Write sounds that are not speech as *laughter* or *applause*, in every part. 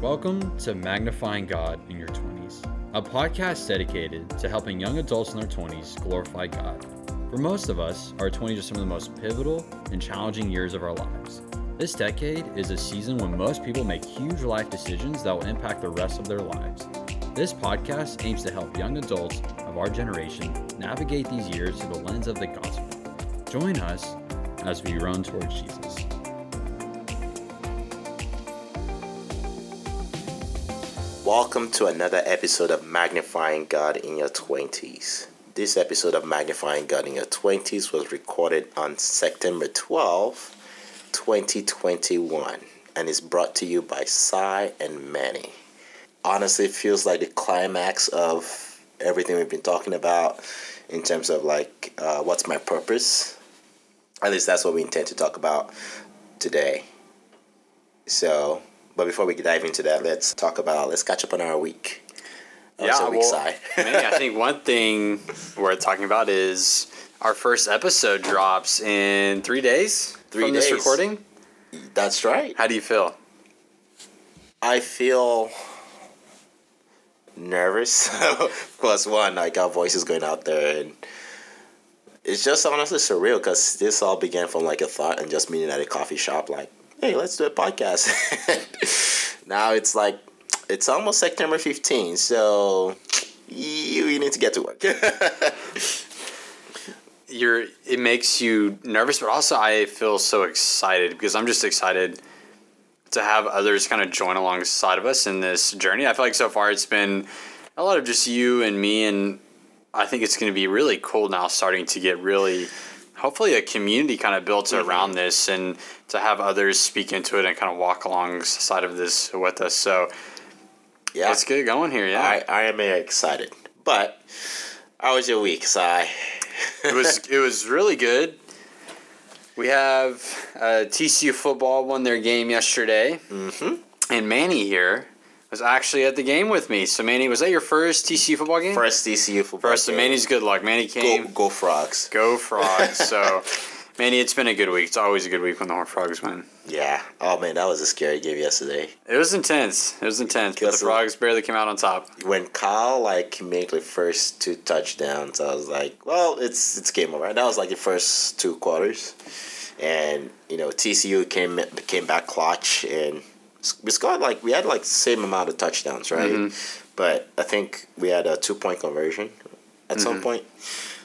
Welcome to Magnifying God in Your 20s, a podcast dedicated to helping young adults in their 20s glorify God. For most of us, our 20s are some of the most pivotal and challenging years of our lives. This decade is a season when most people make huge life decisions that will impact the rest of their lives. This podcast aims to help young adults of our generation navigate these years through the lens of the gospel. Join us as we run towards Jesus. Welcome to another episode of Magnifying God in Your 20s. This episode of Magnifying God in Your 20s was recorded on September 12, 2021, and is brought to you by Cy and Manny. Honestly, it feels like the climax of everything we've been talking about in terms of like uh, what's my purpose. At least that's what we intend to talk about today. So, but before we dive into that, let's talk about let's catch up on our week. Oh, Was Yeah, week, well, *laughs* man, I think one thing worth talking about is our first episode drops in three days Three from this days. recording. That's right. How do you feel? I feel nervous. *laughs* Plus one, like our voices going out there, and it's just honestly surreal because this all began from like a thought and just meeting at a coffee shop, like, hey, let's do a podcast. *laughs* now it's like it's almost September 15, so you, you need to get to work. *laughs* You're. It makes you nervous, but also I feel so excited because I'm just excited to have others kind of join alongside of us in this journey. I feel like so far it's been a lot of just you and me, and I think it's going to be really cool now, starting to get really. Hopefully, a community kind of built around this, and to have others speak into it and kind of walk alongside of this with us. So yeah, let's get going here. Yeah, I, I am excited. But how was your week, Cy? it was *laughs* it was really good. We have uh, TCU football won their game yesterday, Mm-hmm. and Manny here was actually at the game with me. So Manny, was that your first TCU football game? First TCU football. First, so game. Manny's good luck. Manny came. Go, go Frogs. Go Frogs! so, *laughs* Manny, it's been a good week. It's always a good week when the Horned Frogs win. Yeah. Oh man, that was a scary game yesterday. It was intense. It was intense, but the Frogs barely came out on top. When Cal like made the first two touchdowns, I was like, well, it's it's game over. That was like the first two quarters, and you know TCU came came back clutch and we scored like we had like the same amount of touchdowns, right? Mm-hmm. But I think we had a two point conversion at some Mm-hmm. point.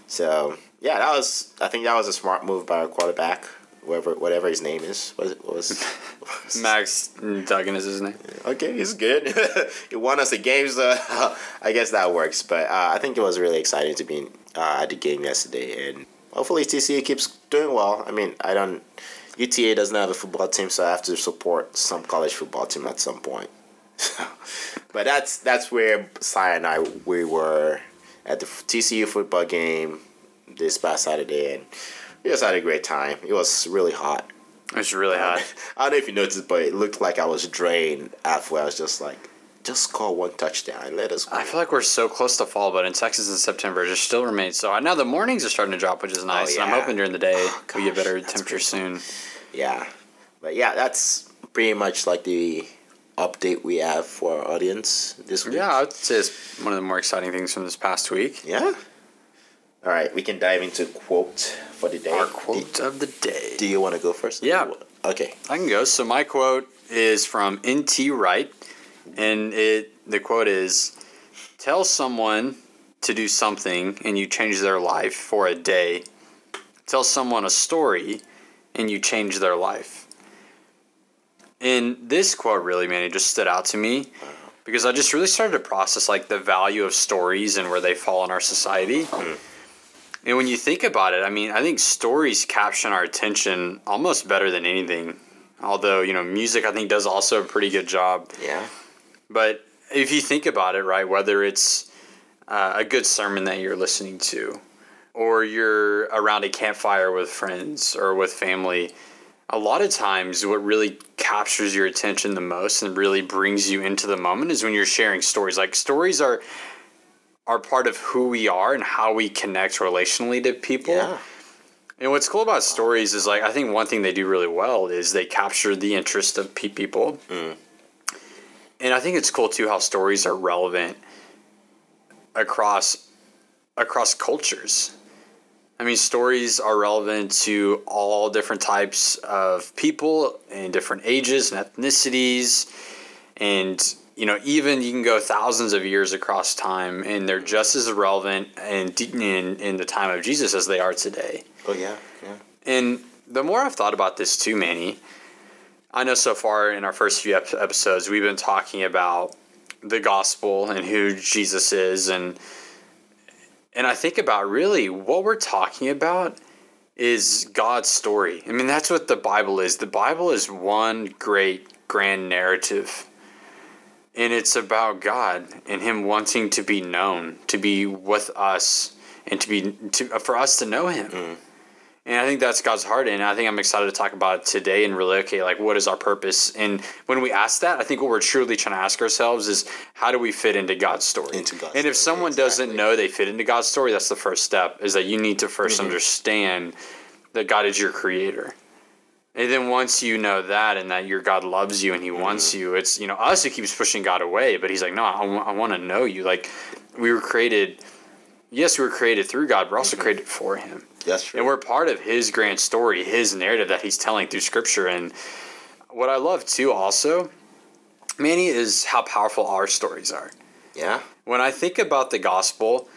So yeah, that was I think that was a smart move by our quarterback, whoever whatever his name is. What was, what was, what was *laughs* Max Duggan is his name. Okay, he's good. *laughs* he won us the game, so *laughs* I guess that works. But uh, I think it was really exciting to be uh, at the game yesterday, and hopefully TCU keeps doing well. I mean, I don't. UTA doesn't have a football team, so I have to support some college football team at some point. *laughs* but that's that's where Cy and I we were at the TCU football game this past Saturday, and we just had a great time. It was really hot. It was really hot. *laughs* I don't know if you noticed, but it looked like I was drained halfway. I was just like, just score one touchdown and let us go. I feel like we're so close to fall, but in Texas in September, it just still remains so. Now the mornings are starting to drop, which is oh, nice. and I'm hoping during the day Oh, we get better temperature soon. Yeah. But yeah, that's pretty much like the update we have for our audience this week. Yeah, I'd say it's one of the more exciting things from this past week. Yeah? All right, we can dive into quote for the day. Our Do, quote of the day. do you want to go first? Yeah. Okay. I can go. So my quote is from N.T. Wright, and it the quote is, "Tell someone to do something, and you change their life for a day. Tell someone a story, and you change their life." And this quote really, man, it just stood out to me because I just really started to process like the value of stories and where they fall in our society. And when you think about it, I mean, I think stories capture our attention almost better than anything. Although, you know, music I think does also a pretty good job. Yeah. But if you think about it, right, whether it's uh, a good sermon that you're listening to, or you're around a campfire with friends or with family, a lot of times what really captures your attention the most and really brings you into the moment is when you're sharing stories. Like stories are are part of who we are and how we connect relationally to people. Yeah. And what's cool about stories is like I think one thing they do really well is they capture the interest of pe- people. And I think it's cool too how stories are relevant across across cultures. I mean, stories are relevant to all different types of people and different ages and ethnicities. And, you know, even you can go thousands of years across time and they're just as relevant in, in, in the time of Jesus as they are today. Oh yeah, yeah. And the more I've thought about this too, Manny, I know so far in our first few episodes, we've been talking about the gospel and who Jesus is. And and I think about really what we're talking about is God's story. I mean, that's what the Bible is. The Bible is one great grand narrative. And it's about God and him wanting to be known, to be with us and to be to for us to know him. Mm. And I think that's God's heart. And I think I'm excited to talk about it today and really, okay, like what is our purpose? And when we ask that, I think what we're truly trying to ask ourselves is how do we fit into God's story? Into God's and if story, someone exactly. doesn't know they fit into God's story, that's the first step is that you need to 1st Mm-hmm. understand that God is your creator. And then once you know that and that your God loves you and he wants Mm-hmm. you, it's, you know, us who keeps pushing God away, but he's like, no, I want to know you. Like we were created, yes, we were created through God, but we're also created for him That's true. and we're part of his grand story his narrative that he's telling through scripture and what i love too also manny is how powerful our stories are yeah. when i think about the gospel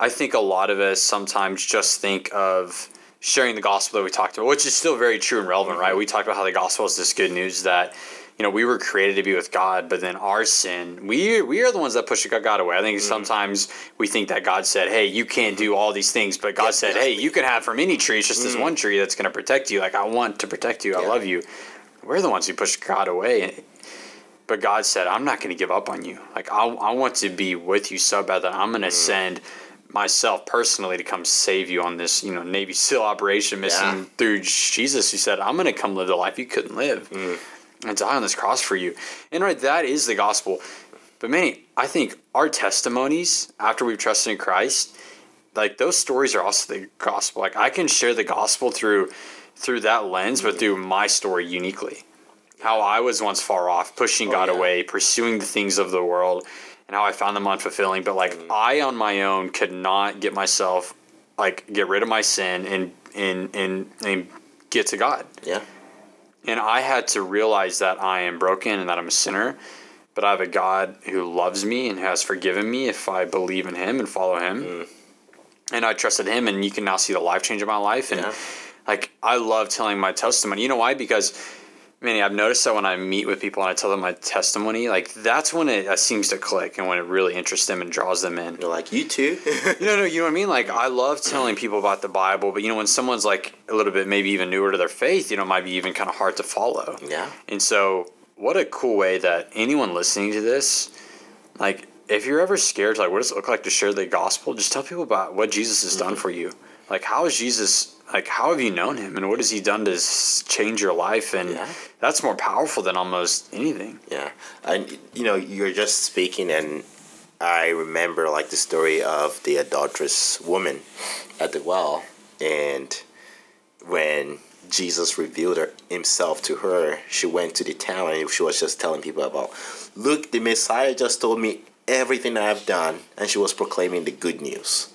i think a lot of us sometimes just think of sharing the gospel that we talked about which is still very true and relevant right mm-hmm. we talked about how the gospel is this good news that you know we were created to be with god but then our sin we we are the ones that push god away. I think mm-hmm. sometimes we think that god said hey you can't do mm-hmm. all these things but god said hey you can have from any tree. It's just this mm-hmm. one tree that's going to protect you. Like i want to protect you. I Yeah. love you. We're the ones who push god away. But God said, I'm not going to give up on you. Like, I, I want to be with you so bad that I'm going to mm. send myself personally to come save you on this, you know, Navy SEAL operation mission Yeah. through Jesus, who said, I'm going to come live the life you couldn't live mm. And die on this cross for you. And right, that is the gospel. But many, I think our testimonies after we've trusted in Christ, like those stories are also the gospel. Like I can share the gospel through through that lens, but through my story uniquely how I was once far off, pushing oh, God yeah. away, pursuing the things of the world, and how I found them unfulfilling. But like mm. I on my own could not get myself like get rid of my sin and and and, and get to God. Yeah. And I had to realize that I am broken and that I'm a sinner, but I have a God who loves me and has forgiven me if I believe in Him and follow Him. Mm. And I trusted Him, and you can now see the life change of my life. And Yeah. like, I love telling my testimony. You know why? Because, Manny, I've noticed that when I meet with people and I tell them my testimony, like, that's when it uh, seems to click and when it really interests them and draws them in. You're like you too. *laughs* No, no, you know what I mean? Like, I love telling people about the Bible, but you know, when someone's like a little bit maybe even newer to their faith, you know, it might be even kind of hard to follow. yeah. And so, what a cool way that anyone listening to this, like, if you're ever scared, like, what does it look like to share the gospel? Just tell people about what Jesus has Mm-hmm. done for you. Like, how is Jesus, like, how have you known him and what has he done to change your life? And Yeah. that's more powerful than almost anything. Yeah, and you know, you're just speaking, and I remember like the story of the adulterous woman at the well, and when Jesus revealed her, himself to her, she went to the town and she was just telling people about, look, the Messiah just told me everything I've done, and she was proclaiming the good news,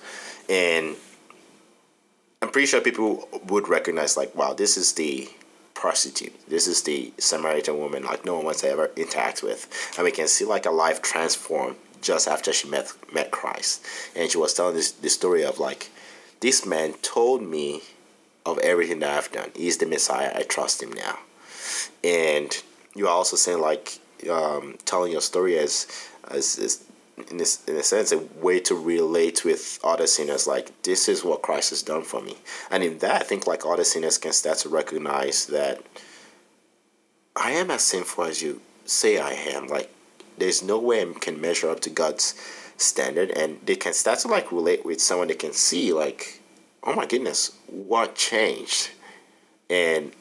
and I'm pretty sure people would recognize like, wow, this is the prostitute. This is the Samaritan woman like no one wants to ever interact with. And we can see like a life transformed just after she met met Christ. And she was telling this the story of like this man told me of everything that I've done. He's the Messiah. I trust him now. And you're also saying like um, telling your story as as, as in this in a sense a way to relate with other sinners like this is what Christ has done for me. And in that I think like other sinners can start to recognize that I am as sinful as you say I am. Like there's no way I can measure up to God's standard and they can start to like relate with someone they can see like oh my goodness what changed? And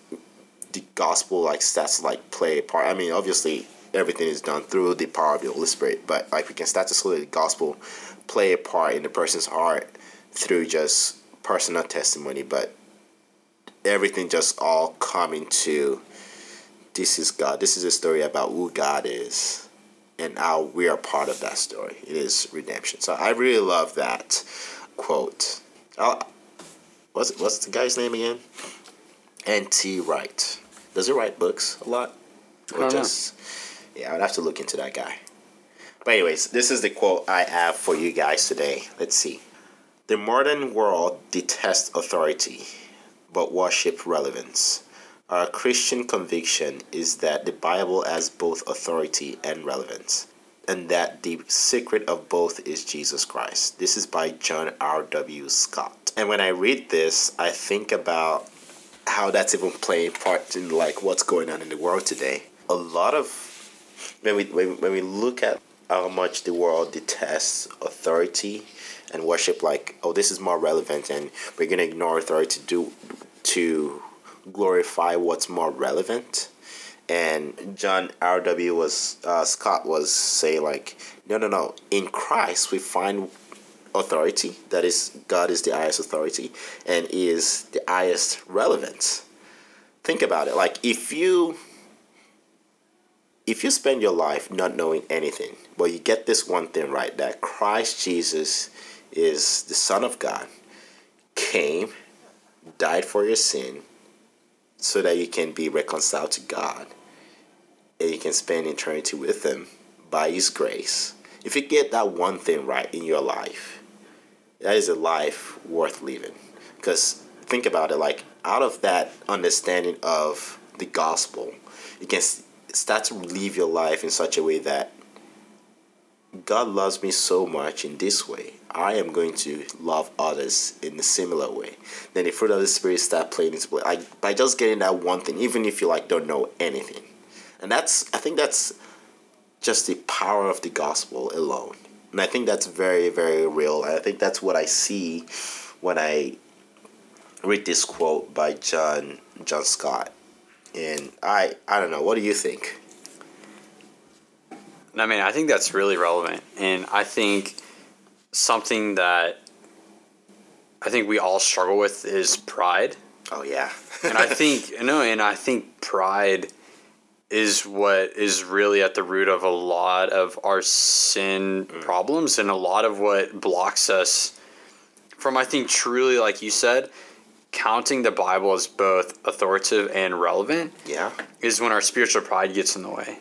the gospel like starts to like play a part. I mean obviously everything is done through the power of the Holy Spirit. But like we can start to see the gospel play a part in the person's heart through just personal testimony, but everything just all coming to this is God. This is a story about who God is. and how we are part of that story. It is redemption. So I really love that quote. I'll, what's what's the guy's name again? N.T. Wright. Does he write books a lot? I don't know. Yeah, I'd have to look into that guy. But anyways, this is the quote I have for you guys today. Let's see. The modern world detests authority, but worship relevance. Our Christian conviction is that the Bible has both authority and relevance, and that the secret of both is Jesus Christ. This is by John R.W. Stott. And when I read this, I think about how that's even playing part in like what's going on in the world today. A lot of when we when, when we look at how much the world detests authority and worship like oh this is more relevant and we're gonna ignore authority to do to glorify what's more relevant. And john rw was uh, stott was saying like no no no in christ we find authority that is god is the highest authority and is the highest relevance. Think about it like if you if you spend your life not knowing anything, but you get this one thing right that Christ Jesus is the Son of God, came, died for your sin, so that you can be reconciled to God and you can spend eternity with Him by His grace. If you get that one thing right in your life, that is a life worth living. Because think about it like, out of that understanding of the gospel, you can start to live your life in such a way that God loves me so much in this way. I am going to love others in a similar way. Then the fruit of the spirit start playing into play. Like by just getting that one thing, even if you like don't know anything. And that's I think that's just the power of the gospel alone. And I think that's very, very real. And I think that's what I see when I read this quote by John John Stott. And I I don't know, what do you think? I mean, I think that's really relevant, and I think something that I think we all struggle with is pride, Oh yeah. and I *laughs* think no, and I think pride is what is really at the root of a lot of our sin mm. problems, and a lot of what blocks us from I think truly, like you said, counting the Bible as both authoritative and relevant yeah. is when our spiritual pride gets in the way.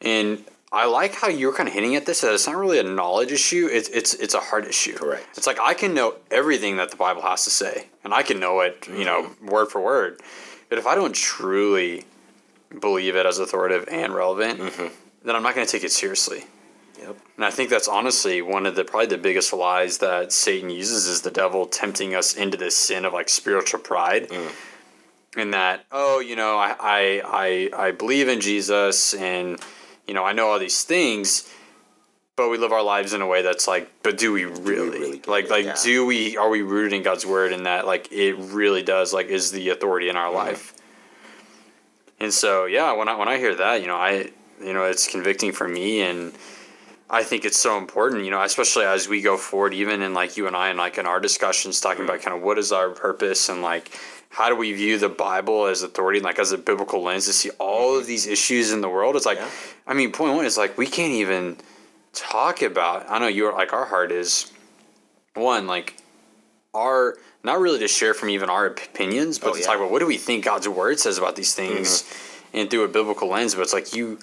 And I like how you're kind of hinting at this that it's not really a knowledge issue, it's it's it's a heart issue. Correct. It's like I can know everything that the Bible has to say, and I can know it, you know, mm-hmm. word for word. But if I don't truly believe it as authoritative and relevant, mm-hmm. then I'm not going to take it seriously. Yep. And I think that's honestly one of the probably the biggest lies that Satan uses is the devil tempting us into this sin of like spiritual pride. And that, oh, you know, I, I I I believe in Jesus and you know, I know all these things, but we live our lives in a way that's like, but do we really? really get like like Yeah. do we are we rooted in God's word and that like it really does like is the authority in our Mm-hmm. life. And so yeah, when I when I hear that, you know, I you know, it's convicting for me and I think it's so important, you know, especially as we go forward, even in like you and I and like in our discussions talking Mm-hmm. about kind of what is our purpose and like how do we view the Bible as authority, like as a biblical lens to see all of these issues in the world. It's like, Yeah. I mean, point one is like we can't even talk about. I know you're like our heart is one like our not really to share from even our opinions, but Oh, to yeah. talk about what do we think God's word says about these things, and through a biblical lens. But it's like you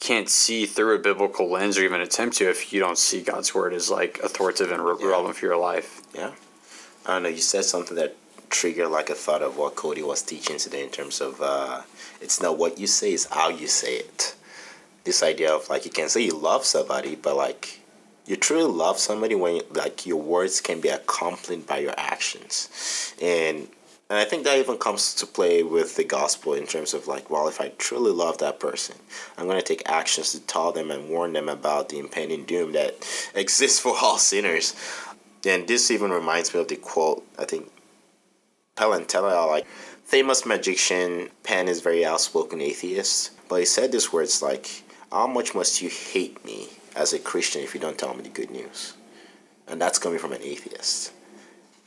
can't see through a biblical lens or even attempt to if you don't see God's word as like authoritative and re- Yeah. relevant for your life. Yeah. I don't know. You said something that triggered like a thought of what Cody was teaching today in terms of uh, it's not what you say, it's how you say it. This idea of like you can say you love somebody, but like you truly love somebody when like your words can be accompanied by your actions, and and I think that even comes to play with the gospel in terms of like, well, if I truly love that person, I'm going to take actions to tell them and warn them about the impending doom that exists for all sinners. And this even reminds me of the quote, I think Teller, like, famous magician, Penn is very outspoken atheist, but he said these words like, how much must you hate me as a Christian if you don't tell me the good news? And that's coming from an atheist.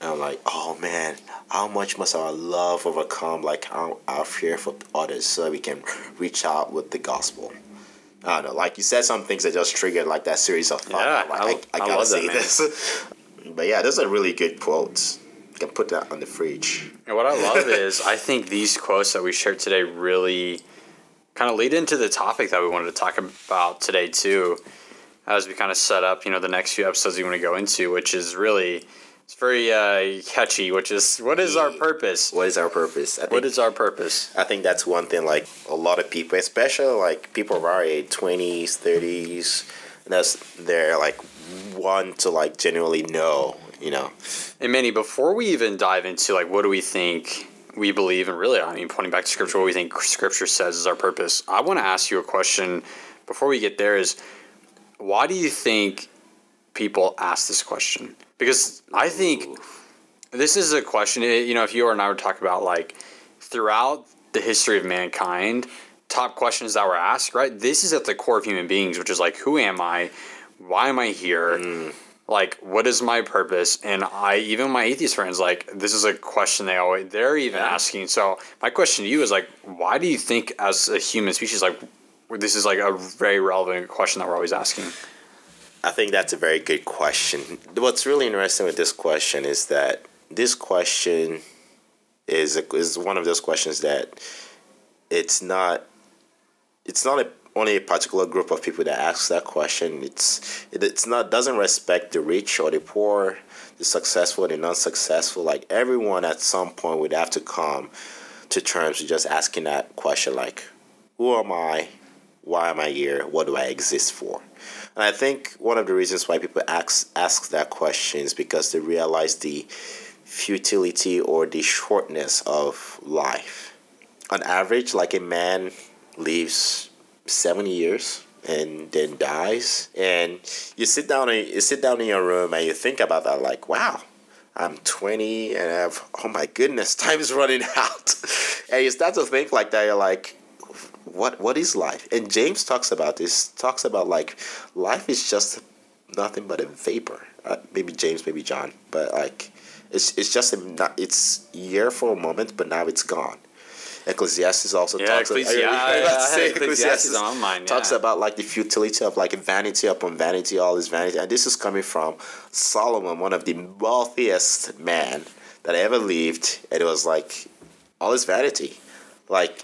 And I'm like, oh man, how much must our love overcome like our, our fear for others so that we can reach out with the gospel? I don't know, like you said some things that just triggered like that series of thought. Yeah, like, I- I, I, I gotta that, say this. *laughs* but yeah, those are really good quotes. You can put that on the fridge. And what I love is I think these quotes that we shared today really kind of lead into the topic that we wanted to talk about today too, as we kind of set up, you know, the next few episodes we want to go into, which is really it's very uh, catchy, which is what is our purpose? What is our purpose? I think, What is our purpose? I think that's one thing. Like a lot of people, especially like people of our age, twenties, thirties, that's they're like one to like genuinely know. You know, And Manny, before we even dive into like what do we think we believe and really, I mean, pointing back to scripture, what we think scripture says is our purpose. I want to ask you a question before we get there is why do you think people ask this question? Because I think this is a question, eh, you know, if you and I were talking about like throughout the history of mankind, top questions that were asked, right? This is at the core of human beings, which is like, who am I? Why am I here? Like, what is my purpose? And I, even my atheist friends, like, this is a question they always, they're even asking. So, my question to you is like, why do you think as a human species, like, this is like a very relevant question that we're always asking? I think that's a very good question. What's really interesting with this question is that this question is a, is one of those questions that it's not it's not a, only a particular group of people that asks that question. It's it, it's not doesn't respect the rich or the poor, the successful the non-successful. Like everyone at some point would have to come to terms with just asking that question like who am I? Why am I here? What do I exist for? And I think one of the reasons why people ask ask that question is because they realize the futility or the shortness of life. On average, like a man lives seventy years and then dies, and you sit down and you sit down in your room and you think about that, like, wow, I'm 20 and I have, oh my goodness, *laughs* time is running out. *laughs* and you start to think like that, you're like, what what is life? And James talks about this, talks about like life is just nothing but a vapor. Uh, maybe James, maybe John, but like it's it's just a, it's here for a moment, but now it's gone. Ecclesiastes also Yeah, talks Ecclesi- *laughs* I- I- yeah, I- yeah, I- I say Ecclesiastes on my mind, talks about like the futility of like vanity upon vanity, all is vanity, and this is coming from Solomon, one of the wealthiest man that ever lived, and it was like all is vanity, like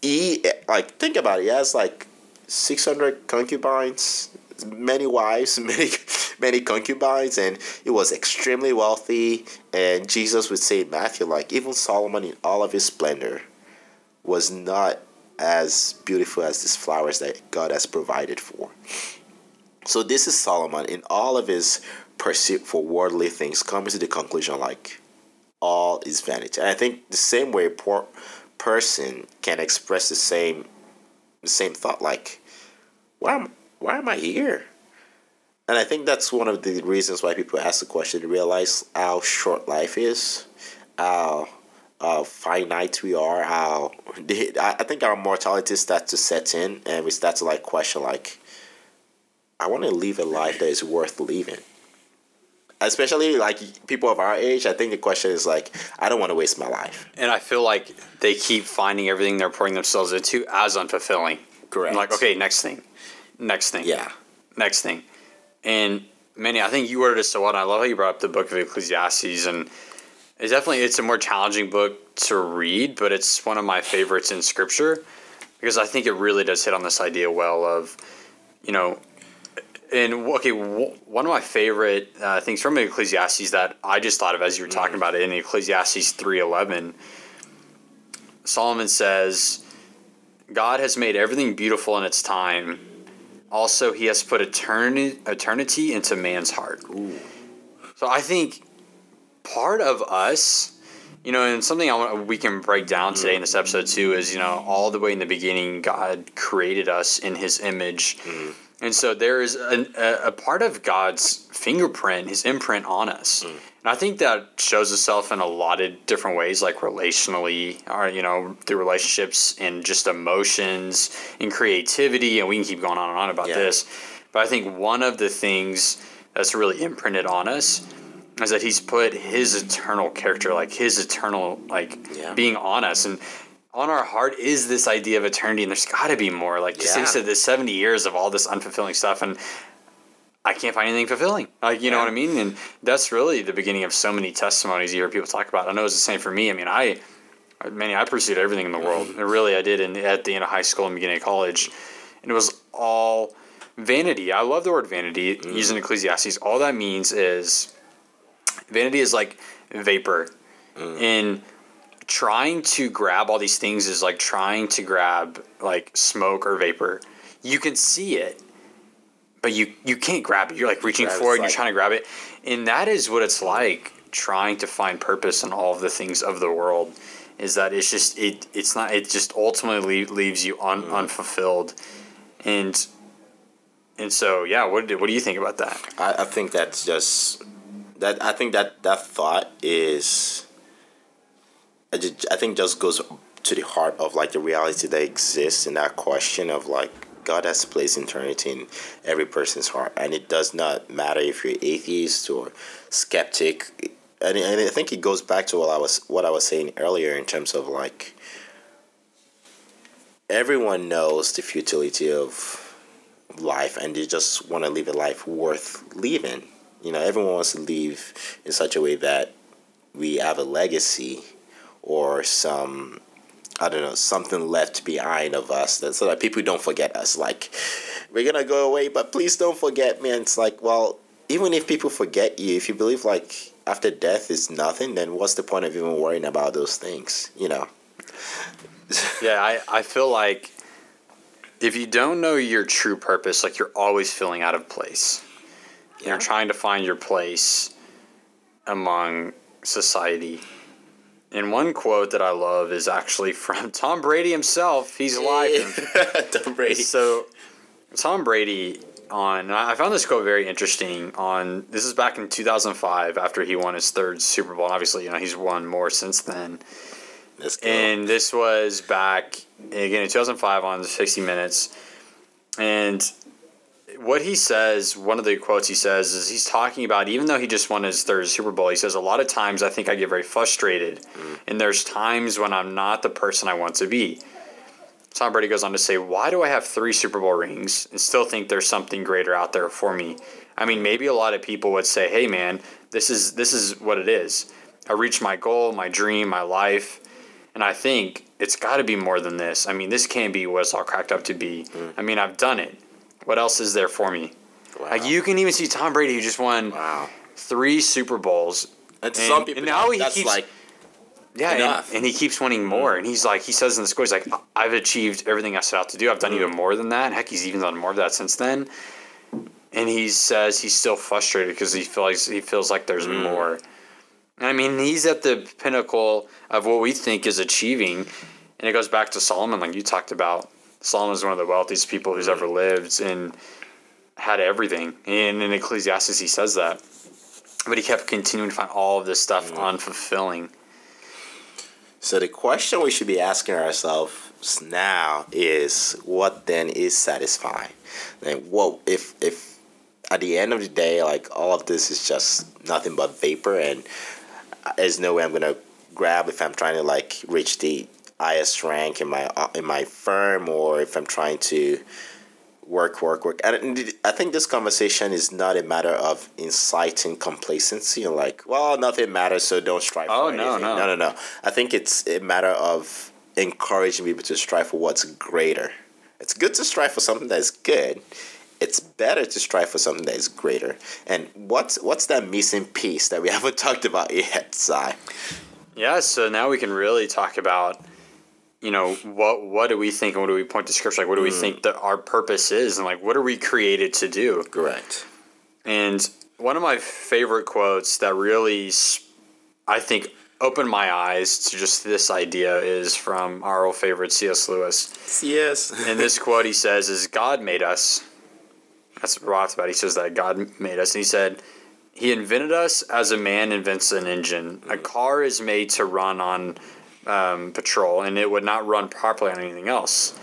he like think about it, he has like six hundred concubines, many wives, *laughs* many many concubines, and he was extremely wealthy. And Jesus would say in Matthew, like even Solomon in all of his splendor was not as beautiful as these flowers that God has provided for. So this is Solomon in all of his pursuit for worldly things coming to the conclusion like all is vanity. And I think the same way poor person can express the same the same thought like why am why am I here? And I think that's one of the reasons why people ask the question to realize how short life is, how uh, finite we are, how *laughs* I think our mortality starts to set in, and we start to like question like, I want to live a life that is worth living. Especially like people of our age, I think the question is like, I don't want to waste my life. And I feel like they keep finding everything they're pouring themselves into as unfulfilling. Correct. I'm like, okay, next thing, next thing, Yeah. next thing. And Manny, I think you worded it so well. And I love how you brought up the book of Ecclesiastes, and it's definitely it's a more challenging book to read, but it's one of my favorites in Scripture because I think it really does hit on this idea well of, you know, and okay, one of my favorite uh, things from Ecclesiastes that I just thought of as you were talking mm. about it in Ecclesiastes three eleven. Solomon says, "God has made everything beautiful in its time. Also, He has put eternity eternity into man's heart." So I think part of us, you know, and something I want, we can break down mm. today in this episode too is, you know, all the way in the beginning, God created us in His image. Mm. And so there is an, a, a part of God's fingerprint, his imprint on us. Mm. And I think that shows itself in a lot of different ways, like relationally, or, you know, through relationships and just emotions and creativity. And we can keep going on and on about Yeah. this. But I think one of the things that's really imprinted on us is that he's put his eternal character, like his eternal, like Yeah. being on us. And on our heart is this idea of eternity, and there's got to be more. Like just like you Yeah. said, this seventy years of all this unfulfilling stuff, and I can't find anything fulfilling. Like you know what I mean? And that's really the beginning of so many testimonies you hear people talk about. I know it's the same for me. I mean, I, mean, I pursued everything in the world. Mm-hmm. Really, I did in at the end of high school and beginning of college, and it was all vanity. I love the word vanity. Mm. Using Ecclesiastes, all that means is vanity is like vapor, Mm. and trying to grab all these things is like trying to grab like smoke or vapor. You can see it, but you you can't grab it. You're like reaching for it, and like- you're trying to grab it, and that is what it's like trying to find purpose in all of the things of the world. Is that it's just it it's not it just ultimately leaves you un, mm. unfulfilled, and and so yeah. What do, what do you think about that? I, I think that's just that. I think that that thought is. I, think just goes to the heart of like the reality that exists in that question of like God has placed eternity in every person's heart, and it does not matter if you're atheist or skeptic. And, and I think it goes back to what I was what I was saying earlier in terms of like everyone knows the futility of life and they just want to live a life worth living. You know, everyone wants to live in such a way that we have a legacy or some I don't know, something left behind of us that so that people don't forget us. Like we're gonna go away, but please don't forget me. And it's like, well, even if people forget you, if you believe like after death is nothing, then what's the point of even worrying about those things? You know? *laughs* yeah, I, I feel like if you don't know your true purpose, like you're always feeling out of place. Yeah. You're trying to find your place among society. And one quote that I love is actually from *laughs* Tom Brady himself. He's alive. *laughs* Tom Brady. So, Tom Brady on, I found this quote very interesting. On this is back in 2005 after he won his third Super Bowl. And obviously, you know he's won more since then. Let's go. And this was back again in 2005 on 60 Minutes. And what he says, one of the quotes he says is he's talking about even though he just won his third Super Bowl, he says a lot of times I think I get very frustrated, mm. and there's times when I'm not the person I want to be. Tom Brady goes on to say, "Why do I have three Super Bowl rings and still think there's something greater out there for me?" I mean, maybe a lot of people would say, "Hey, man, this is this is what it is. I reached my goal, my dream, my life." And I think it's got to be more than this. I mean, this can't be what it's all cracked up to be. Mm. I mean, I've done it. What else is there for me? wow. Like you can even see Tom Brady who just won wow. three Super Bowls. And, And- some people, and now he keeps- like Yeah, and, and he keeps winning mm. more. And he's like, he says in the score, he's like, I've achieved everything I set out to do. I've done mm. even more than that. And heck, he's even done more of that since then. And he says he's still frustrated because he feels he feels like there's mm. more. I mean, he's at the pinnacle of what we think is achieving. And it goes back to Solomon, like you talked about. Solomon is one of the wealthiest people who's ever mm. lived and had everything. And in Ecclesiastes, he says that. But he kept continuing to find all of this stuff mm. unfulfilling. So the question we should be asking ourselves now is what then is satisfying? And what if if at the end of the day like all of this is just nothing but vapor and there's no way I'm gonna grab if I'm trying to like reach the highest rank in my uh, in my firm or if I'm trying to work work work and I think this conversation is not a matter of inciting complacency and like well nothing matters so don't strive Oh, for no, anything. no. no no no I think it's a matter of encouraging people to strive for what's greater it's good to strive for something that's good it's better to strive for something that is greater and what's what's that missing piece that we *laughs* haven't talked about yet Cy? Yeah, so now we can really talk about, you know, what what do we think and what do we point to scripture? Like, what do we mm. think that our purpose is, and like, what are we created to do? correct And one of my favorite quotes that really, i think, opened my eyes to just this idea is from our old favorite C.S. Lewis. yes And this *laughs* quote he says is, "God made us." That's what Roth's about. He says that God made us, and he said, "He invented us as a man invents an engine. A mm. car is made to run on um, petrol, and it would not run properly on anything else."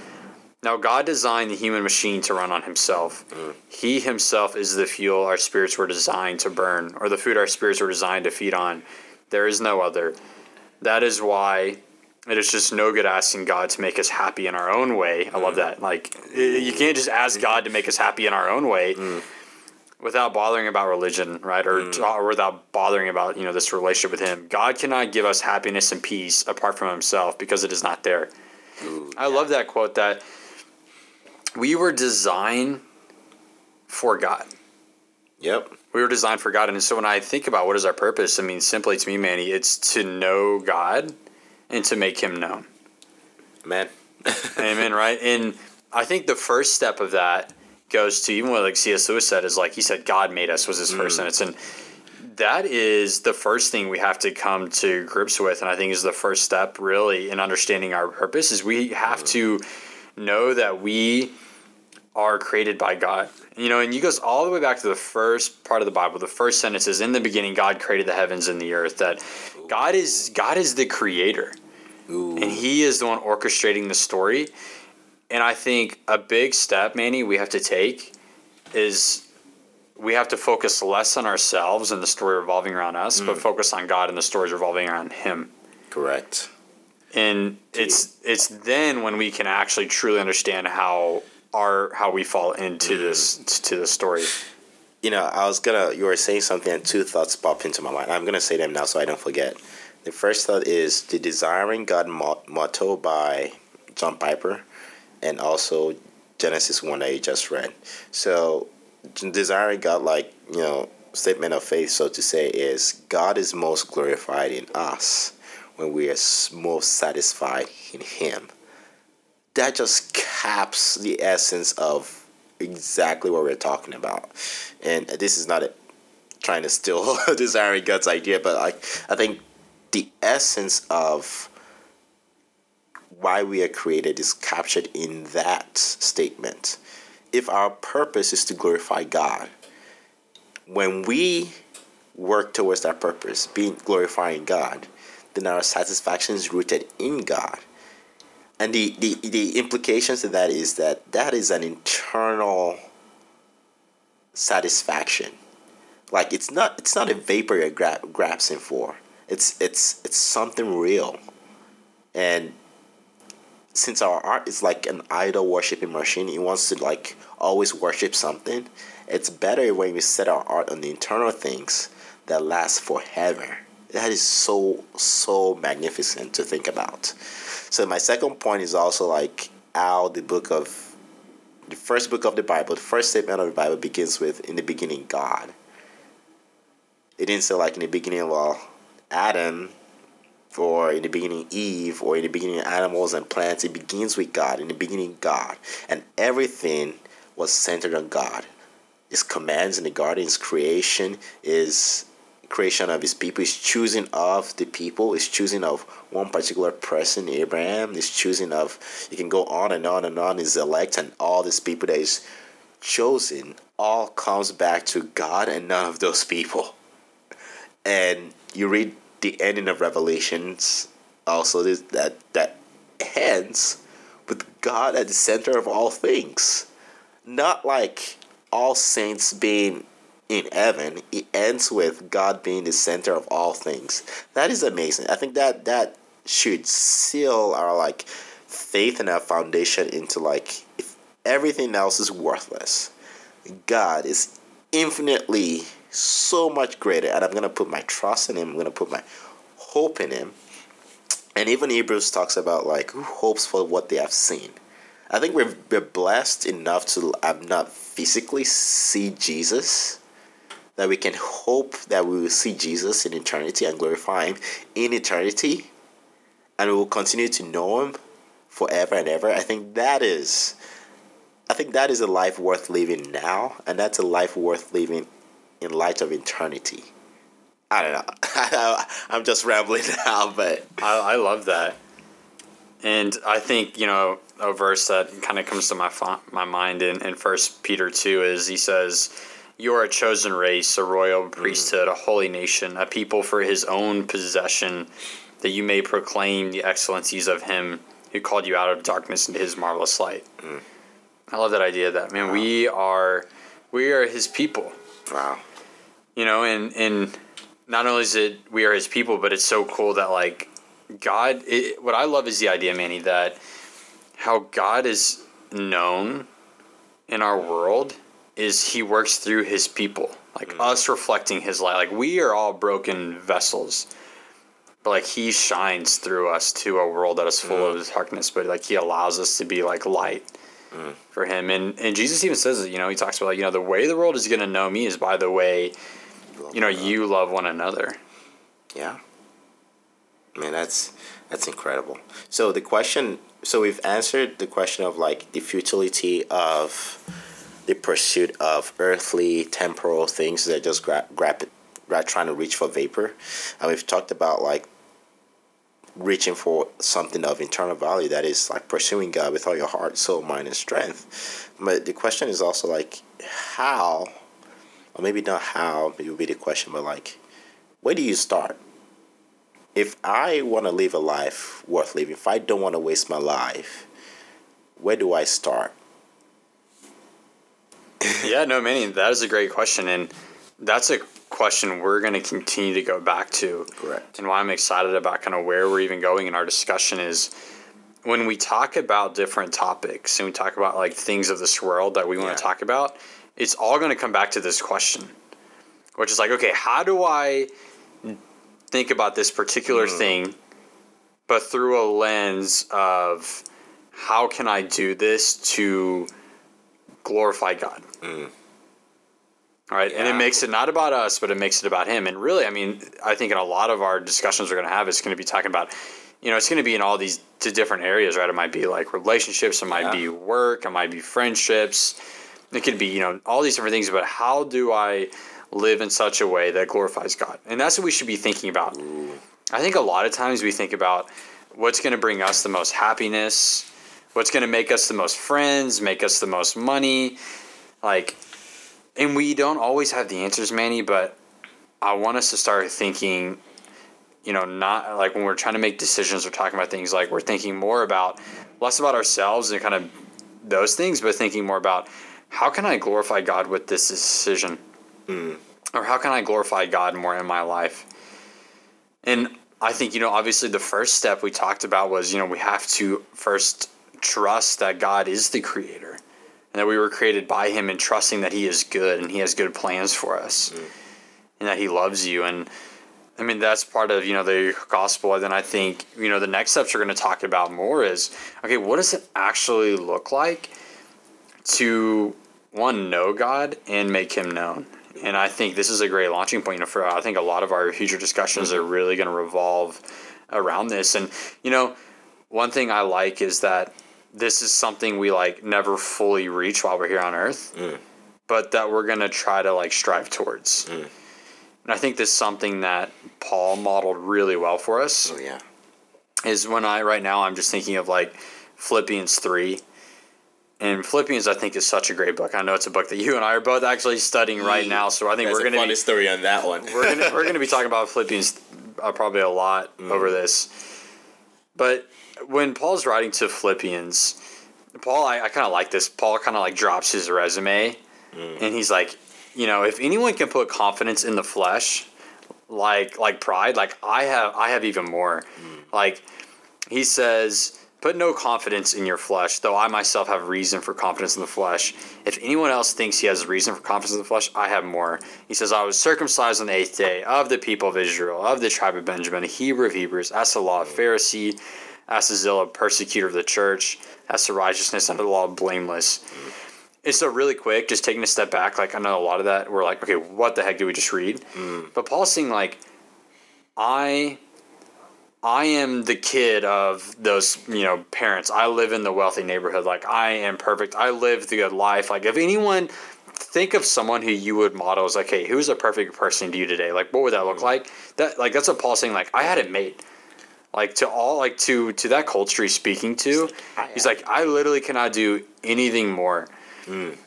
Now, God designed the human machine to run on Himself. Mm. He Himself is the fuel our spirits were designed to burn, or the food our spirits were designed to feed on. There is no other. That is why It is just no good asking God to make us happy in our own way. I love mm. that. Like you can't just ask mm. God to make us happy in our own way without bothering about religion, right? Or, mm. or without bothering about, you know, this relationship with him. God cannot give us happiness and peace apart from himself because it is not there. I love that quote that we were designed for God. Yep. We were designed for God. And so when I think about what is our purpose, I mean, simply to me, Manny, it's to know God and to make him known. Amen. *laughs* Amen, right? And I think the first step of that goes to even what like C.S. Lewis said is like he said God made us was his first mm. sentence. And that is the first thing we have to come to grips with and I think is the first step really in understanding our purpose is we have mm. to know that we are created by God. You know, and he goes all the way back to the first part of the Bible. The first sentence is in the beginning God created the heavens and the earth that God is God is the creator Ooh. and he is the one orchestrating the story. And I think a big step, Manny, we have to take is we have to focus less on ourselves and the story revolving around us, but mm. focus on God and the stories revolving around Him. Correct. And it's it's then when we can actually truly understand how our how we fall into mm. this to the story. You know, I was gonna. You were saying something, and two thoughts popped into my mind. I'm gonna say them now, so I don't forget. The first thought is the Desiring God motto by John Piper, and also Genesis one that you just read. So, desiring God, like you know, statement of faith, so to say, is God is most glorified in us when we are most satisfied in Him. That just caps the essence of exactly what we're talking about. And this is not a, trying to steal *laughs* desiring God's idea, but I, I think the essence of why we are created is captured in that statement. If our purpose is to glorify God, when we work towards that purpose, being glorifying God, then our satisfaction is rooted in God. And the, the, the implications of that is that that is an internal satisfaction. Like it's not it's not a vapor you're gra- grasping for. It's it's it's something real. And since our art is like an idol worshiping machine, it wants to like always worship something. It's better when we set our art on the internal things that last forever. That is so so magnificent to think about. So my second point is also like how the book of the first book of the Bible, the first statement of the Bible begins with in the beginning God. It didn't say like in the beginning, well, Adam or in the beginning Eve or in the beginning animals and plants. It begins with God. In the beginning, God. And everything was centered on God. His commands in the garden, his creation, his creation of his people, his choosing of the people, his choosing of one particular person, Abraham, his choosing of you can go on and on and on, his elect and all these people that is chosen all comes back to God and none of those people. And you read the ending of Revelations, also this, that that ends with God at the center of all things. Not like all saints being in heaven. It ends with God being the center of all things. That is amazing. I think that that should seal our like faith and our foundation into like if everything else is worthless, God is infinitely so much greater, and I'm gonna put my trust in Him. I'm gonna put my hope in Him. And even Hebrews talks about like who hopes for what they have seen. I think we're, we're blessed enough to have not physically see Jesus, that we can hope that we will see Jesus in eternity and glorify Him in eternity, and we will continue to know Him forever and ever. I think that is, I think that is a life worth living now, and that's a life worth living in light of eternity. I don't know. *laughs* I'm just rambling *laughs* now, but I, I love that. And I think, you know, a verse that kind of comes to my my mind in, in 1 Peter 2 is he says, You are a chosen race, a royal mm. priesthood, a holy nation, a people for his own possession, that you may proclaim the excellencies of him who called you out of darkness into his marvelous light. Mm. I love that idea that, man, we are we are his people wow. You know and and not only is it we are his people but it's so cool that like God, it, what I love is the idea, Manny, that how God is known in our world is He works through His people, like Mm. us reflecting His light. Like we are all broken vessels, but like He shines through us to a world that is full Mm. of darkness. But like He allows us to be like light Mm. for Him, and and Jesus even says it. You know, He talks about like you know the way the world is going to know Me is by the way you know you love one another. Yeah. Man, that's that's incredible. So the question, so we've answered the question of like the futility of the pursuit of earthly, temporal things that just grab, grab it, trying to reach for vapor, and we've talked about like reaching for something of internal value that is like pursuing God with all your heart, soul, mind, and strength. But the question is also like how, or maybe not how, maybe it would be the question, but like where do you start? If I want to live a life worth living, if I don't want to waste my life, where do I start? *laughs* yeah, no, Manny, that is a great question, and that's a question we're going to continue to go back to. Correct. And why I'm excited about kind of where we're even going in our discussion is when we talk about different topics and we talk about like things of this world that we want Yeah. to talk about, it's all going to come back to this question, which is like, okay, how do I think about this particular hmm. thing, but through a lens of how can I do this to glorify God? All right, and it makes it not about us, but it makes it about Him. And really, I mean, I think in a lot of our discussions we're going to have, it's going to be talking about, you know, it's going to be in all these to different areas, right? It might be like relationships, it might Yeah. be work, it might be friendships, it could be, you know, all these different things. But how do I live in such a way that glorifies God? And that's what we should be thinking about. I think a lot of times we think about what's going to bring us the most happiness, what's going to make us the most friends, make us the most money, like and we don't always have the answers, Manny, but I want us to start thinking, you know, not like when we're trying to make decisions or talking about things, like we're thinking more about less about ourselves and kind of those things, but thinking more about how can I glorify God with this decision? Mm. Or how can I glorify God more in my life? And I think, you know, obviously the first step we talked about was, you know, we have to first trust that God is the creator and that we were created by him and trusting that he is good and he has good plans for us mm. and that he loves you. And i mean that's part of you know the gospel. And then i think you know the next steps we're going to talk about more is okay what does it actually look like to one know god and make him known. And i think this is a great launching point you know, for i think a lot of our future discussions are really going to revolve around this. And you know one thing i like is that this is something we like never fully reach while we're here on earth mm. but that we're going to try to like strive towards. Mm. And i think this is something that paul modeled really well for us. Oh yeah. is when i right now i'm just thinking of like philippians 3 and philippians i think is such a great book i know it's a book that you and i are both actually studying right now so i think There's we're going to funny be story on that one. we're gonna we're gonna be talking about Philippians uh, probably a lot mm. over this. But when Paul's writing to Philippians, Paul, I, I kind of like this. Paul kind of like drops his resume, mm. and he's like, you know, if anyone can put confidence in the flesh, like like pride, like I have, I have even more. Mm. Like he says, put no confidence in your flesh, though I myself have reason for confidence in the flesh. If anyone else thinks he has reason for confidence in the flesh, I have more. He says, I was circumcised on the eighth day of the people of Israel, of the tribe of Benjamin, a Hebrew of Hebrews, as the law, of Pharisee, as the zeal, of persecutor of the church, as the righteousness under the law, blameless. And so, really quick, just taking a step back, like I know a lot of that, we're like, okay, what the heck did we just read? Mm. But Paul's saying, like, I I am the kid of those, you know, parents. I live in the wealthy neighborhood. Like I am perfect. I live the good life. Like if anyone think of someone who you would model as like, hey, who's a perfect person to you today? Like what would that look mm. like? That like that's what Paul's saying, like, I had it made. Like to all like to to that culture he's speaking to, he's like, I literally cannot do anything more. Mm.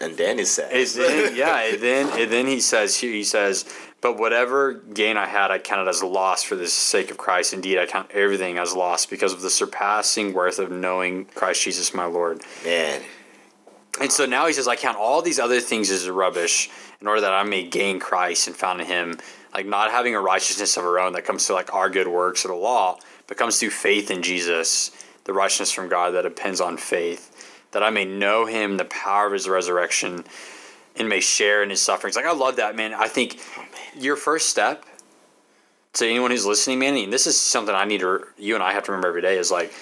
And then it says, Is then yeah, and then and then he says he says, but whatever gain I had, I counted as loss for the sake of Christ. Indeed, I count everything as loss because of the surpassing worth of knowing Christ Jesus my Lord. man, And so now he says, I count all these other things as rubbish in order that I may gain Christ and found in him, like not having a righteousness of our own that comes to like our good works or the law, but comes through faith in Jesus, the righteousness from God that depends on faith, that I may know him, the power of his resurrection, and may share in his sufferings. Like I love that, man. I think your first step to anyone who's listening, man, and this is something I need to you and I have to remember every day is like,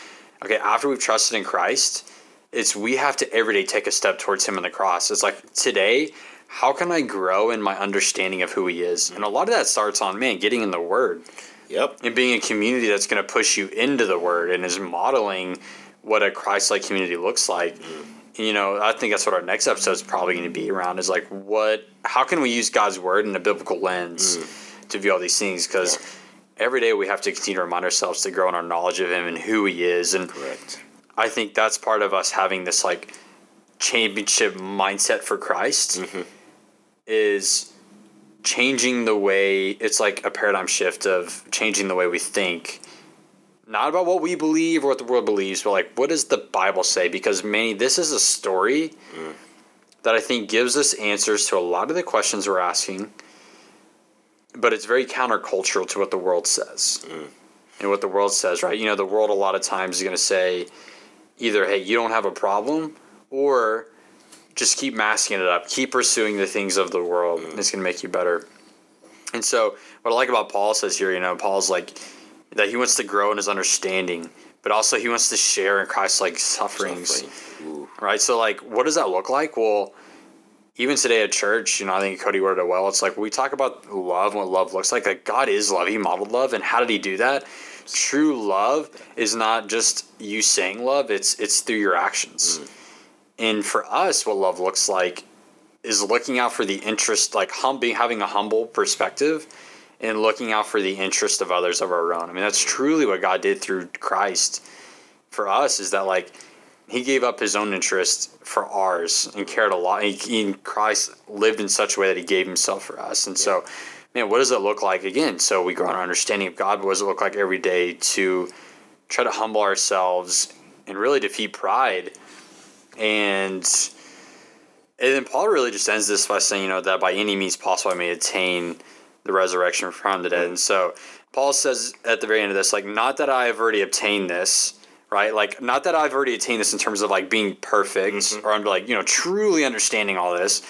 okay, after we've trusted in Christ, it's we have to every day take a step towards him on the cross. It's like today, how can I grow in my understanding of who he is? And a lot of that starts on man getting in the word Yep. and being a community that's going to push you into the word and is modeling what a Christ-like community looks like. Mm-hmm. You know, I think that's what our next episode is probably going to be around is like what how can we use God's word in a biblical lens mm. to view all these things because every day we have to continue to remind ourselves to grow in our knowledge of him and who he is and Correct. I think that's part of us having this like championship mindset for Christ mm-hmm. is changing the way it's like a paradigm shift of changing the way we think. Not about what we believe or what the world believes, but like what does the Bible say? Because many this is a story that I think gives us answers to a lot of the questions we're asking, but it's very countercultural to what the world says. And what the world says, right? You know, the world a lot of times is going to say, either hey you don't have a problem or just keep masking it up keep pursuing the things of the world and it's going to make you better and so what i like about paul says here you know paul's like that he wants to grow in his understanding but also he wants to share in christ's like sufferings. Suffering. Right? So like what does that look like? Well even today at church you know i think cody worded it well. It's like we talk about love and what love looks like like god is love. He modeled love and how did he do that? True love is not just you saying love it's it's through your actions. Mm. And for us what love looks like is looking out for the interest like hum being having a humble perspective and looking out for the interest of others of our own. I mean that's truly what god did through christ for us is that like he gave up his own interest for ours and cared a lot. He, christ lived in such a way that he gave himself for us. And so man what does it look like? Again so we grow in our understanding of god what does it look like every day to try to humble ourselves and really defeat pride? And and then Paul really just ends this by saying, you know, that by any means possible I may attain the resurrection from the dead. And so Paul says at the very end of this, like, not that I have already obtained this, right? Like, not that I've already attained this in terms of like being perfect mm-hmm. or I'm like, you know, truly understanding all this,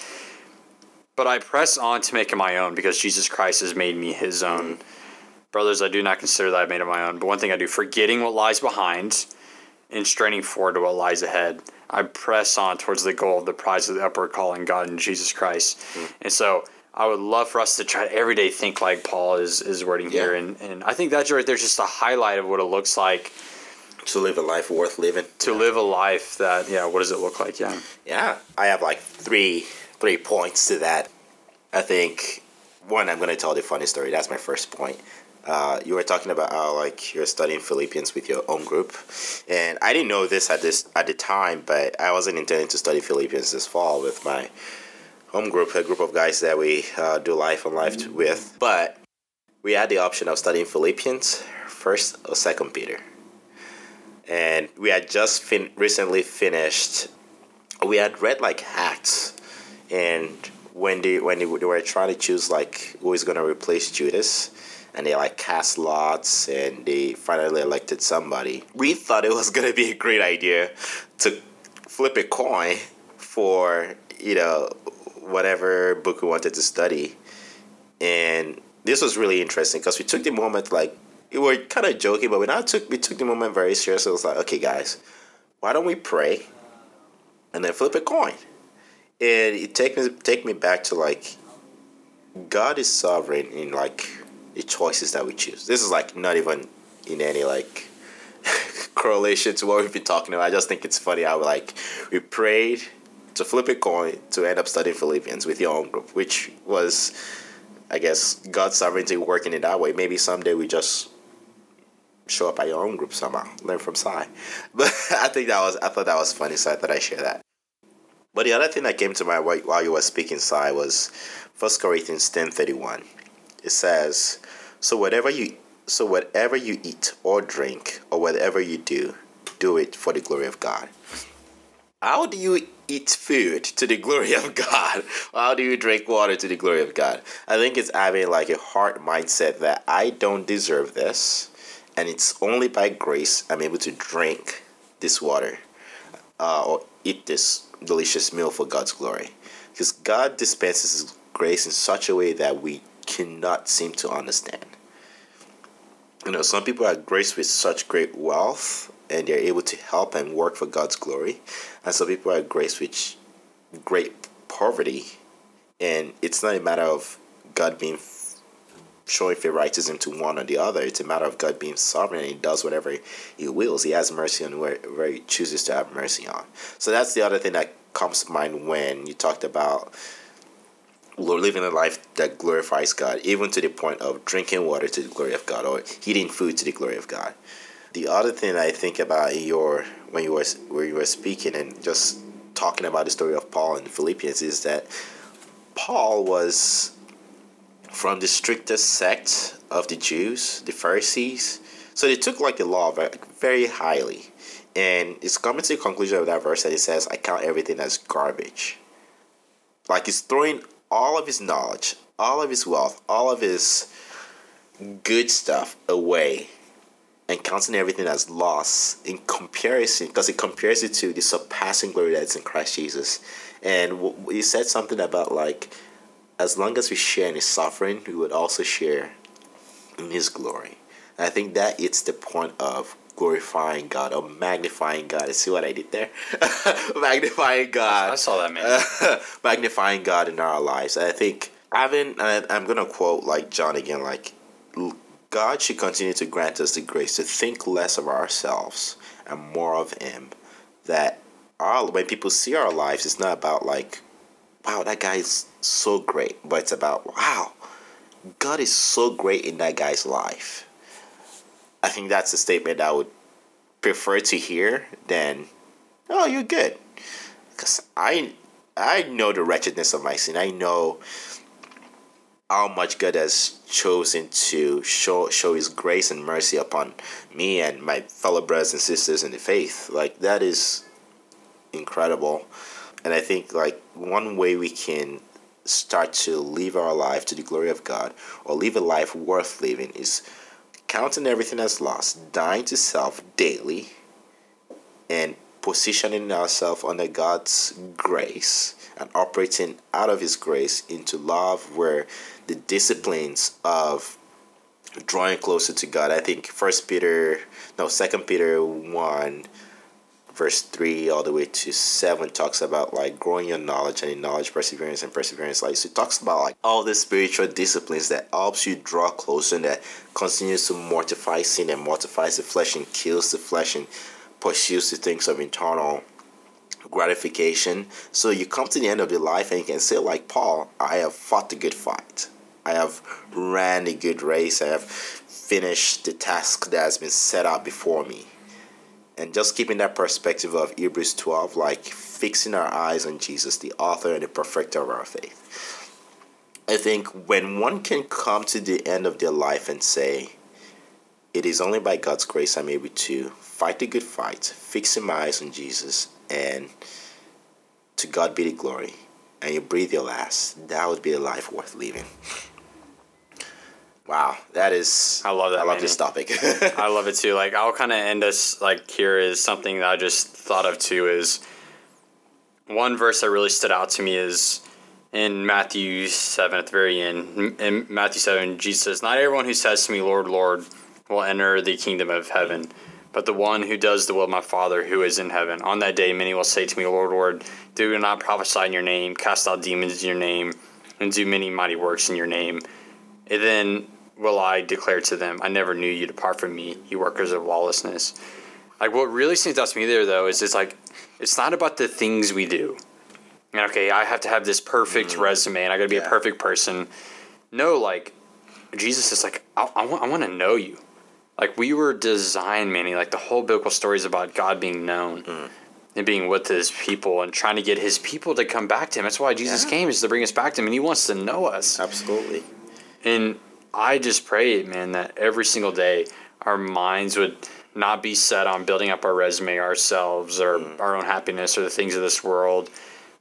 but I press on to make it my own because Jesus Christ has made me his own. Brothers, I do not consider that I've made it my own, but one thing I do, forgetting what lies behind and straining forward to what lies ahead. I press on towards the goal of the prize of the upward calling God in Jesus Christ. Mm. And so I would love for us to try to every day think like Paul is, is wording here. And, and I think that's right there's just a highlight of what it looks like To live a life worth living. to live a life that, yeah, what does it look like? Yeah. Yeah, I have like three three points to that. I think one, I'm gonna tell the funny story. That's my first point. Uh, you were talking about how like you're studying Philippians with your own group, and I didn't know this at this at the time, but I wasn't intending to study Philippians this fall with my home group, a group of guys that we uh, do life on life with. But we had the option of studying Philippians, First or Second Peter, and we had just fin- recently finished we had read like Acts, and when they when they were trying to choose like who is gonna replace Judas, and they like cast lots, and they finally elected somebody. We thought it was gonna be a great idea to flip a coin for you know whatever book we wanted to study, and this was really interesting because we took the moment like we were kind of joking, but we not took we took the moment very seriously. It was like, okay, guys, why don't we pray? and then flip a coin. And it take me take me back to like God is sovereign in like the choices that we choose. This is like not even in any like *laughs* correlation to what we've been talking about. I just think it's funny how like we prayed to flip a coin to end up studying Philippians with your own group, which was I guess God's sovereignty working in that way. Maybe someday we just show up at your own group somehow, learn from Cy. *laughs* But I think that was I thought that was funny, so I thought I'd share that. But the other thing that came to mind while while you were speaking, Cy, was First Corinthians ten thirty one. It says, "So whatever you so whatever you eat or drink or whatever you do, do it for the glory of God." How do you eat food to the glory of God? How do you drink water to the glory of God? I think it's having like a heart mindset that I don't deserve this and it's only by grace I'm able to drink this water uh, or eat this delicious meal for God's glory. Because God dispenses His grace in such a way that we cannot seem to understand. You know, some people are graced with such great wealth and they're able to help and work for God's glory, and some people are graced with great poverty, and it's not a matter of God being showing favoritism to one or the other. It's a matter of God being sovereign and He does whatever He wills. He has mercy on where He chooses to have mercy on. So that's the other thing that comes to mind when you talked about living a life that glorifies God, even to the point of drinking water to the glory of God or eating food to the glory of God. The other thing I think about in your when you were where you were speaking and just talking about the story of Paul in Philippians is that Paul was from the strictest sect of the Jews, the Pharisees. So they took like the law very, very highly. And it's coming to the conclusion of that verse that it says, I count everything as garbage. Like he's throwing all of his knowledge, all of his wealth, all of his good stuff away and counting everything as loss in comparison, because it compares it to the surpassing glory that's in Christ Jesus. And he said something about like, as long as we share in his suffering, we would also share in his glory. And I think that it's the point of glorifying God or magnifying God. See what I did there? *laughs* magnifying God. I saw that man. *laughs* magnifying God in our lives. And I think having, and I'm gonna quote like John again, like God should continue to grant us the grace to think less of ourselves and more of Him. That our when people see our lives, it's not about like wow, that guy is so great. But it's about, wow, God is so great in that guy's life. I think that's a statement I would prefer to hear than, oh, you're good. Because I, I know the wretchedness of my sin. I know how much God has chosen to show show His grace and mercy upon me and my fellow brothers and sisters in the faith. Like that is incredible. And I think like one way we can start to live our life to the glory of God or live a life worth living is counting everything as lost, dying to self daily, and positioning ourselves under God's grace and operating out of His grace into love, where the disciplines of drawing closer to God. I think First Peter, no, Second Peter one verse 3 all the way to 7 talks about like growing your knowledge and in knowledge perseverance and perseverance like so it talks about like all the spiritual disciplines that helps you draw closer and that continues to mortify sin and mortifies the flesh and kills the flesh and pursues the things of internal gratification. So you come to the end of your life and you can say like paul i have fought the good fight. I have ran a good race. I have finished the task that has been set out before me. And just keeping that perspective of Hebrews 12, like fixing our eyes on Jesus, the author and the perfecter of our faith. I think when one can come to the end of their life and say, It is only by God's grace I'm able to fight the good fight, fixing my eyes on Jesus, and to God be the glory, and you breathe your last, that would be a life worth living. Wow, that is. I love that. I love this topic. *laughs* I love it too. Like I'll kind of end us like here is something that I just thought of too is one verse that really stood out to me is in Matthew seven at the very end. In Matthew seven, Jesus says, "Not everyone who says to me, Lord, Lord, will enter the kingdom of heaven." But the one who does the will of my Father who is in heaven. On that day, many will say to me, Lord, Lord, do not prophesy in your name, cast out demons in your name, and do many mighty works in your name. And then will I declare to them, I never knew you depart from me, you workers of lawlessness. Like what really stands out to me there though is it's like it's not about the things we do. And okay, I have to have this perfect mm. resume and I gotta be yeah. a perfect person. No, like Jesus is like, I, I want I want to know you. Like we were designed, Manny, like the whole biblical story is about God being known. Mm. And being with his people and trying to get his people to come back to him. That's why Jesus yeah. came is to bring us back to him, and he wants to know us. Absolutely. And I just pray, man, that every single day our minds would not be set on building up our resume ourselves or mm. our own happiness or the things of this world,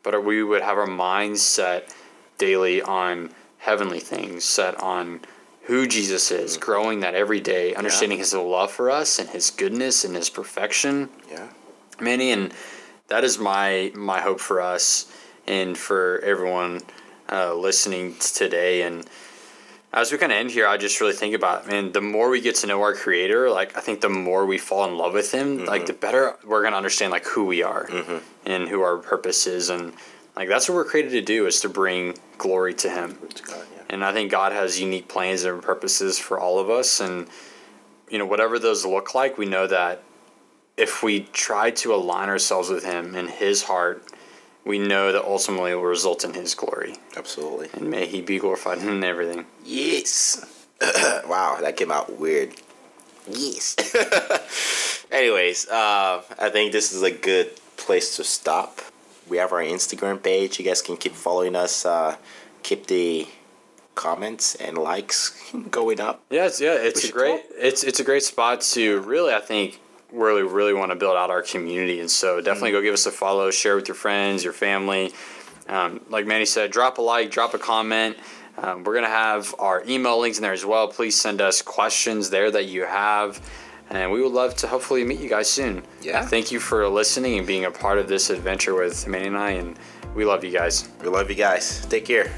but we would have our minds set daily on heavenly things, set on who Jesus is, mm. growing that every day, understanding His love for us and His goodness and His perfection. Yeah. Manny, and that is my my hope for us and for everyone uh, listening today. And as we kind of end here, I just really think about, man, the more we get to know our Creator, like I think the more we fall in love with Him, like mm-hmm. the better we're gonna understand like who we are mm-hmm. and who our purpose is, and like that's what we're created to do is to bring glory to Him. To yeah. And I think God has unique plans and purposes for all of us. And, you know, whatever those look like, we know that if we try to align ourselves with Him and His heart, we know that ultimately it will result in His glory. Absolutely. And may He be glorified in everything. Yes. *clears throat* wow, that came out weird. Yes. *laughs* Anyways, uh, I think this is a good place to stop. We have our Instagram page. You guys can keep following us. Uh, keep the comments and likes *laughs* going up. Yeah, it's, yeah, it's a great, it's it's a great spot to really, I think, really, really want to build out our community. And so definitely Mm-hmm. go give us a follow, share with your friends, your family. Um, like Manny said, drop a like, drop a comment. Um, we're gonna have our email links in there as well. Please send us questions there that you have, and we would love to hopefully meet you guys soon. Yeah. Thank you for listening and being a part of this adventure with Manny and I, and we love you guys. We love you guys. Take care.